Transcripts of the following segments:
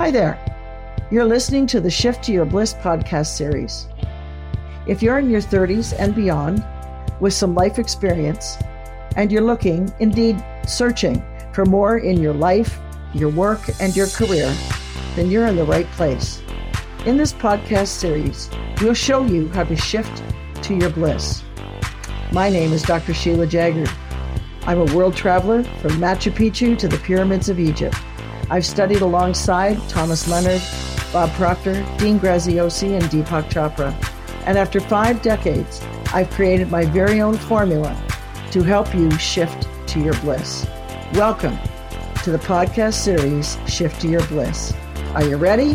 Hi there. You're listening to the Shift to Your Bliss podcast series. If you're in your 30s and beyond with some life experience, and you're looking, indeed searching, for more in your life, your work, and your career, then you're in the right place. In this podcast series, we'll show you how to shift to your bliss. My name is Dr. Sheila Jaggard. I'm a world traveler from Machu Picchu to the pyramids of Egypt. I've studied alongside Thomas Leonard, Bob Proctor, Dean Graziosi, and Deepak Chopra. And after five decades, I've created my very own formula to help you shift to your bliss. Welcome to the podcast series, Shift to Your Bliss. Are you ready?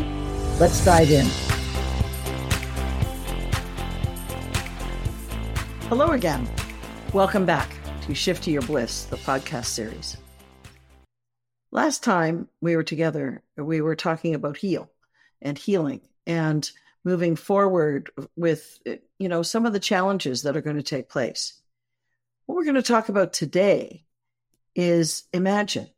Let's dive in. Hello again. Welcome back to Shift to Your Bliss, the podcast series. Last time we were together, we were talking about heal and healing and moving forward with you know some of the challenges that are going to take place. What we're going to talk about today is imagine.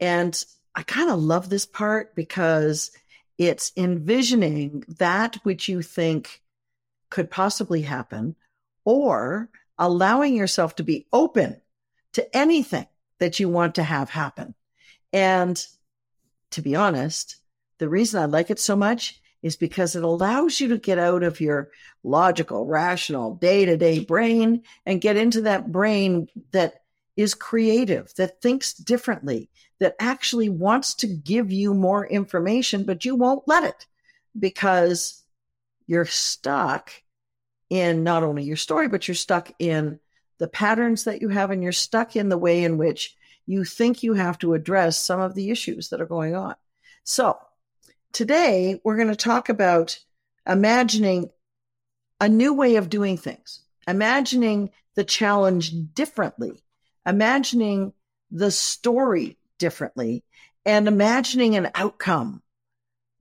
And I kind of love this part because it's envisioning that which you think could possibly happen or allowing yourself to be open to anything that you want to have happen. And to be honest, the reason I like it so much is because it allows you to get out of your logical, rational, day to day brain and get into that brain that is creative, that thinks differently, that actually wants to give you more information, but you won't let it because you're stuck in not only your story, but you're stuck in the patterns that you have, and you're stuck in the way in which you think you have to address some of the issues that are going on. So, today we're going to talk about imagining a new way of doing things, imagining the challenge differently, imagining the story differently, and imagining an outcome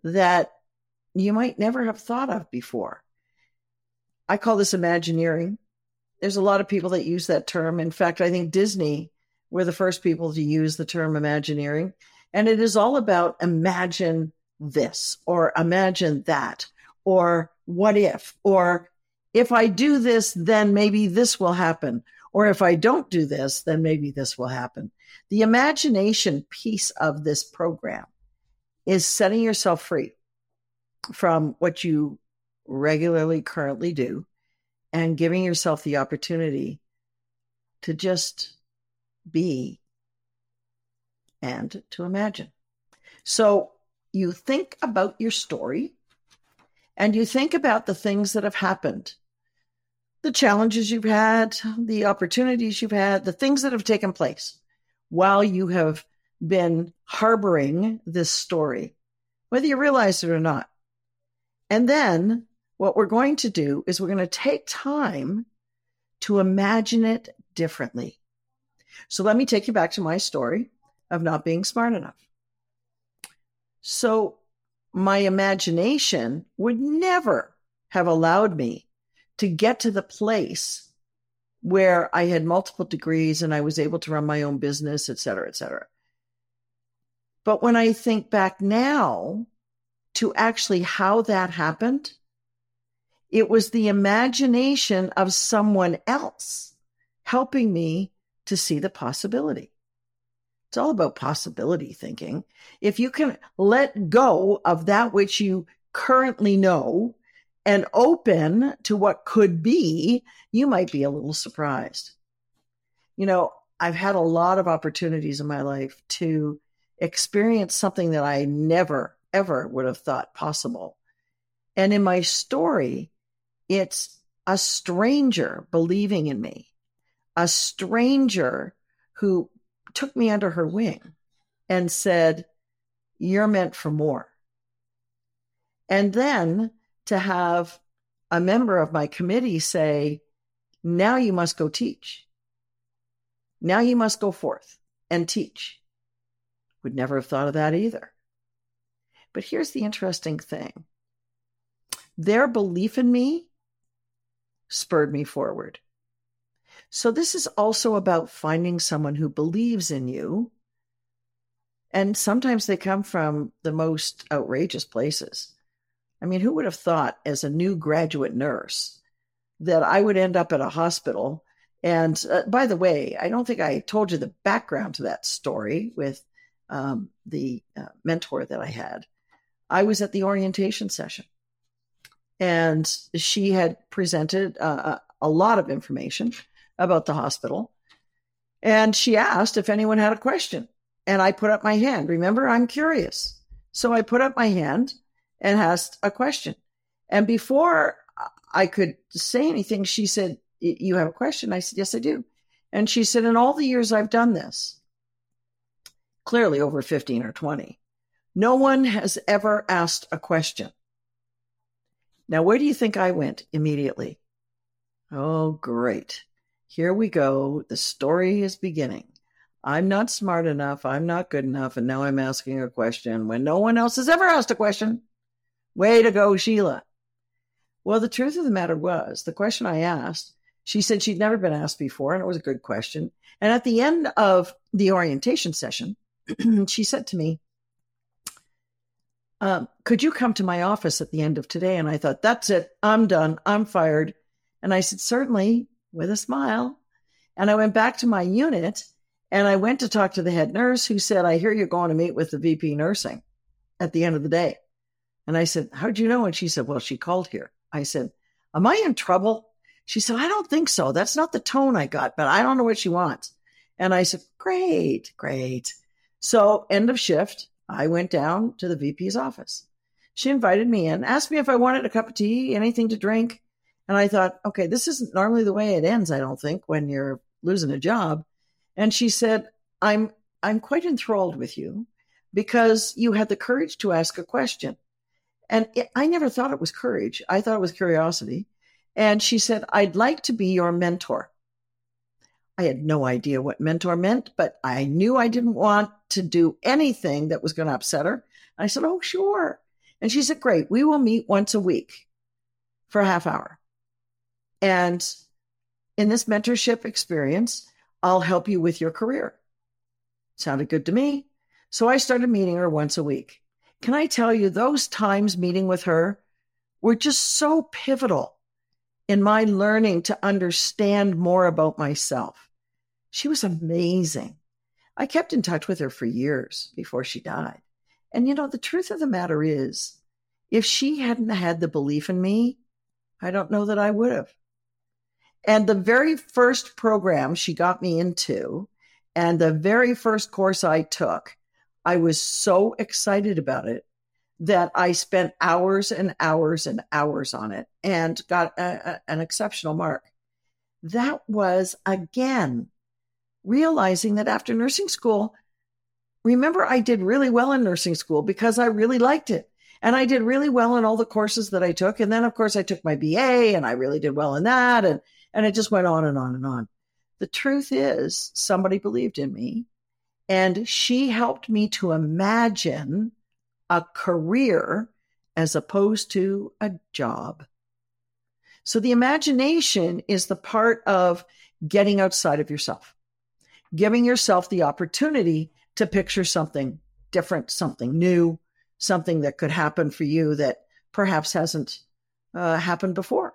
that you might never have thought of before. I call this Imagineering there's a lot of people that use that term. In fact, I think Disney were the first people to use the term Imagineering. And it is all about imagine this or imagine that or what if or if I do this, then maybe this will happen. Or if I don't do this, then maybe this will happen. The imagination piece of this program is setting yourself free from what you regularly currently do and giving yourself the opportunity to just be and to imagine. So you think about your story and you think about the things that have happened, the challenges you've had, the opportunities you've had, the things that have taken place while you have been harboring this story, whether you realize it or not. And then what we're going to do is we're going to take time to imagine it differently. So let me take you back to my story of not being smart enough. So my imagination would never have allowed me to get to the place where I had multiple degrees and I was able to run my own business, et cetera, et cetera. But when I think back now to actually how that happened, it was the imagination of someone else helping me to see the possibility. It's all about possibility thinking. If you can let go of that which you currently know and open to what could be, you might be a little surprised. You know, I've had a lot of opportunities in my life to experience something that I never, ever would have thought possible. And in my story, it's a stranger believing in me, a stranger who took me under her wing and said, You're meant for more. And then to have a member of my committee say, Now you must go teach. Now you must go forth and teach. Would never have thought of that either. But here's the interesting thing their belief in me spurred me forward. So, this is also about finding someone who believes in you And sometimes they come from the most outrageous places. I mean, who would have thought as a new graduate nurse that I would end up at a hospital? And uh, by the way, I don't think I told you the background to that story with um, the uh, mentor that I had. I was at the orientation session and she had presented uh, a lot of information about the hospital. And she asked if anyone had a question. And I put up my hand. Remember, I'm curious. So I put up my hand and asked a question. And before I could say anything, she said, You have a question? I said, Yes, I do. And she said, In all the years I've done this, clearly over 15 or 20, no one has ever asked a question. Now, where do you think I went immediately? Oh, great. Here we go. The story is beginning. I'm not smart enough. I'm not good enough. And now I'm asking a question when no one else has ever asked a question. Way to go, Sheila. Well, the truth of the matter was the question I asked, she said she'd never been asked before, and it was a good question. And at the end of the orientation session, she said to me, um, Could you come to my office at the end of today? And I thought, That's it. I'm done. I'm fired. And I said, Certainly, with a smile. And I went back to my unit and I went to talk to the head nurse who said, I hear you're going to meet with the VP nursing at the end of the day. And I said, How'd you know? And she said, Well, she called here. I said, Am I in trouble? She said, I don't think so. That's not the tone I got, but I don't know what she wants. And I said, Great, great. So, end of shift, I went down to the VP's office. She invited me in, asked me if I wanted a cup of tea, anything to drink. And I thought, okay, this isn't normally the way it ends, I don't think, when you're losing a job. And she said, I'm I'm quite enthralled with you because you had the courage to ask a question. And it, I never thought it was courage. I thought it was curiosity. And she said, I'd like to be your mentor. I had no idea what mentor meant, but I knew I didn't want to do anything that was going to upset her. I said, Oh, sure. And she said, Great. We will meet once a week for a half hour. And in this mentorship experience, I'll help you with your career. Sounded good to me. So I started meeting her once a week. Can I tell you, those times meeting with her were just so pivotal in my learning to understand more about myself. She was amazing. I kept in touch with her for years before she died. And you know, the truth of the matter is, if she hadn't had the belief in me, I don't know that I would have. And the very first program she got me into, and the very first course I took, I was so excited about it that I spent hours and hours and hours on it and got a, a, an exceptional mark. That was again realizing that after nursing school, remember, I did really well in nursing school because I really liked it. And I did really well in all the courses that I took. And then, of course, I took my BA and I really did well in that. And and it just went on and on and on. The truth is, somebody believed in me, and she helped me to imagine a career as opposed to a job. So the imagination is the part of getting outside of yourself, giving yourself the opportunity to picture something different, something new, something that could happen for you that perhaps hasn't uh, happened before.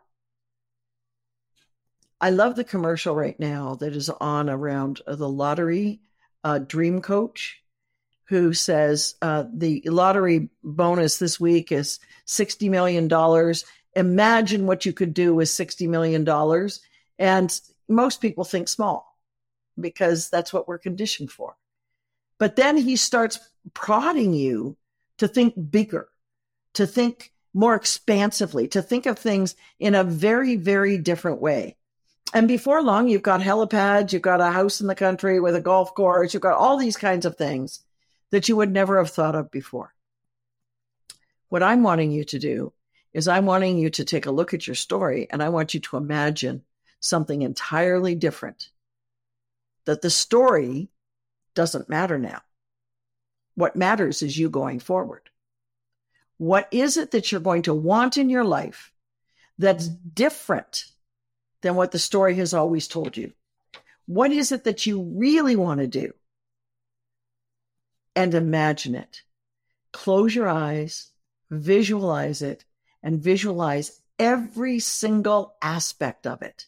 I love the commercial right now that is on around the lottery uh, dream coach who says uh, the lottery bonus this week is $60 million. Imagine what you could do with $60 million. And most people think small because that's what we're conditioned for. But then he starts prodding you to think bigger, to think more expansively, to think of things in a very, very different way and before long, you've got helipads, you've got a house in the country with a golf course, you've got all these kinds of things that you would never have thought of before. What I'm wanting you to do is I'm wanting you to take a look at your story and I want you to imagine something entirely different. That the story doesn't matter now. What matters is you going forward. What is it that you're going to want in your life that's different than what the story has always told you? What is it that you really want to do? And imagine it. Close your eyes, visualize it, and visualize every single aspect of it.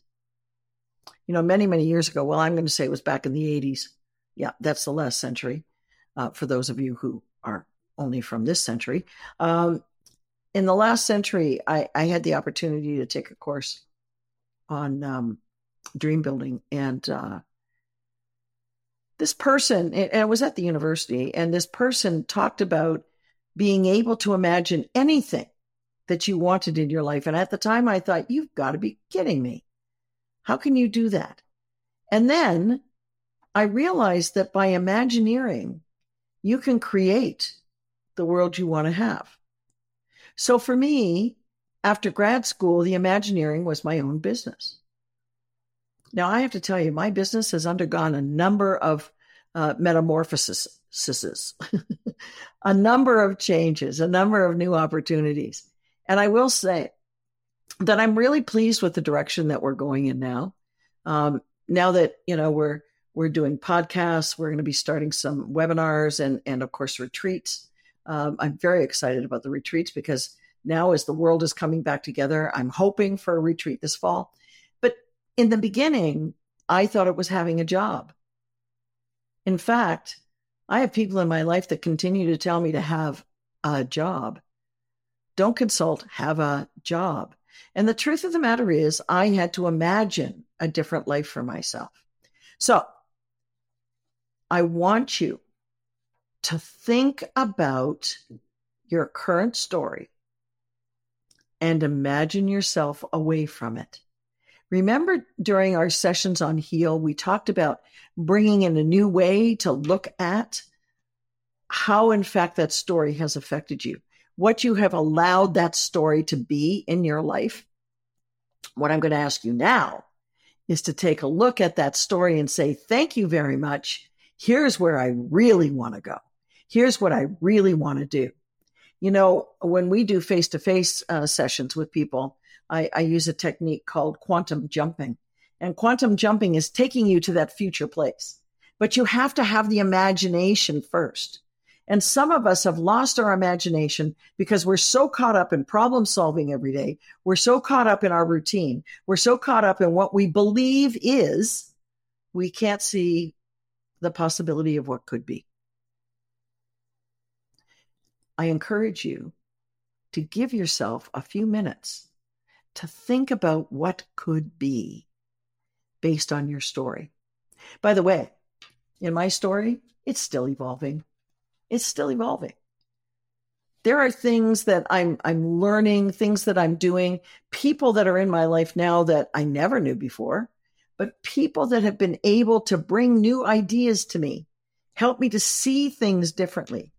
You know, many, many years ago, well, I'm going to say it was back in the 80s. Yeah, that's the last century uh, for those of you who are only from this century. Um, in the last century, I, I, had the opportunity to take a course on um, dream building. And uh, this person, and it was at the university, and this person talked about being able to imagine anything that you wanted in your life. And at the time, I thought, you've got to be kidding me. How can you do that? And then I realized that by imagineering, you can create the world you want to have. So for me, after grad school, the Imagineering was my own business. Now, I have to tell you, my business has undergone a number of uh, metamorphoses, a number of changes, a number of new opportunities. And I will say that I'm really pleased with the direction that we're going in now. Um, now that, you know, we're, we're doing podcasts, we're going to be starting some webinars and, and of course, retreats. Um, I'm very excited about the retreats because now, as the world is coming back together, I'm hoping for a retreat this fall. In the beginning, I thought it was having a job. In fact, I have people in my life that continue to tell me to have a job. Don't consult, have a job. And the truth of the matter is, I had to imagine a different life for myself. So I want you to think about your current story and imagine yourself away from it. Remember during our sessions on Heal, we talked about bringing in a new way to look at how, in fact, that story has affected you, what you have allowed that story to be in your life. What I'm going to ask you now is to take a look at that story and say, Thank you very much. Here's where I really want to go here's what I really want to do. You know, when we do face to face sessions with people, I, I use a technique called quantum jumping. And quantum jumping is taking you to that future place. But you have to have the imagination first. And some of us have lost our imagination because we're so caught up in problem solving every day. We're so caught up in our routine. We're so caught up in what we believe is, we can't see the possibility of what could be. I encourage you to give yourself a few minutes to think about what could be based on your story. By the way, in my story, it's still evolving. It's still evolving. There are things that I'm I'm learning, things that I'm doing, people that are in my life now that I never knew before, but people that have been able to bring new ideas to me, help me to see things differently,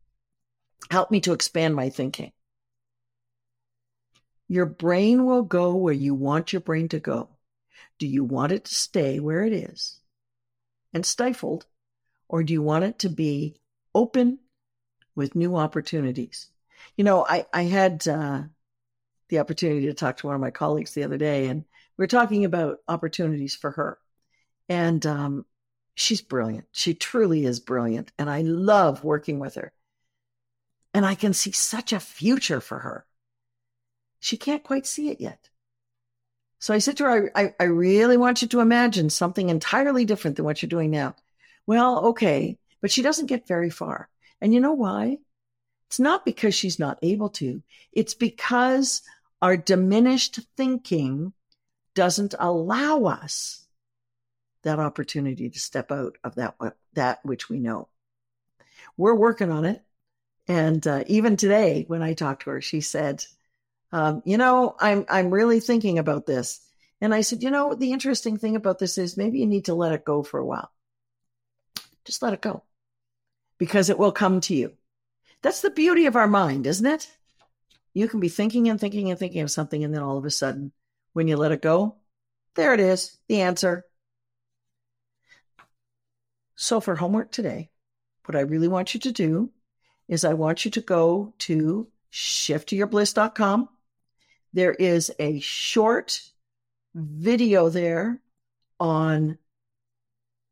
Help me to expand my thinking. Your brain will go where you want your brain to go. Do you want it to stay where it is and stifled, or do you want it to be open with new opportunities? You know, I, I had uh, the opportunity to talk to one of my colleagues the other day, and we are talking about opportunities for her. And um, she's brilliant. She truly is brilliant. And I love working with her. And I can see such a future for her. She can't quite see it yet. So I said to her, I, I, really want you to imagine something entirely different than what you're doing now. Well, okay. But she doesn't get very far. And you know why? It's not because she's not able to, it's because our diminished thinking doesn't allow us that opportunity to step out of that, that which we know. We're working on it. And uh, even today, when I talked to her, she said, um, "You know, I'm I'm really thinking about this." And I said, "You know, the interesting thing about this is maybe you need to let it go for a while. Just let it go, because it will come to you. That's the beauty of our mind, isn't it? You can be thinking and thinking and thinking of something, and then all of a sudden, when you let it go, there it is, the answer." So for homework today, what I really want you to do is I want you to go to shifttoyourbliss.com. There is a short video there on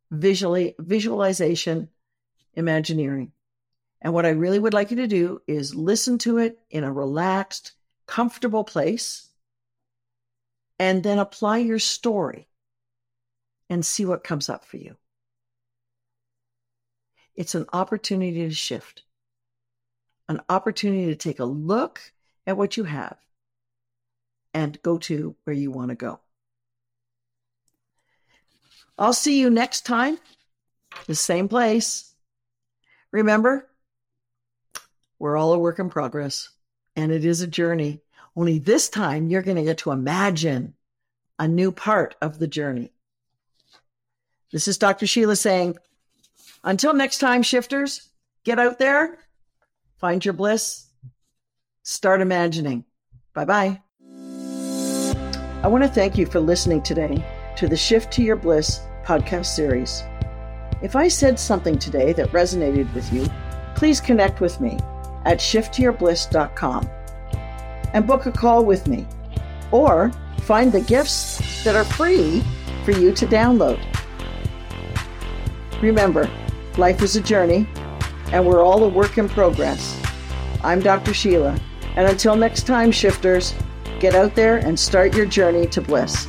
visually visualization imagineering. And what I really would like you to do is listen to it in a relaxed, comfortable place, and then apply your story and see what comes up for you. It's an opportunity to shift, an opportunity to take a look at what you have and go to where you want to go. I'll see you next time, the same place. Remember, we're all a work in progress and it is a journey. Only this time you're going to get to imagine a new part of the journey. This is Dr. Sheila saying, until next time, shifters, get out there, find your bliss, start imagining. Bye bye. I want to thank you for listening today to the Shift to Your Bliss podcast series. If I said something today that resonated with you, please connect with me at shifttoyourbliss.com and book a call with me or find the gifts that are free for you to download. Remember, life is a journey and we're all a work in progress. I'm Dr. Sheila, and until next time, shifters, get out there and start your journey to bliss.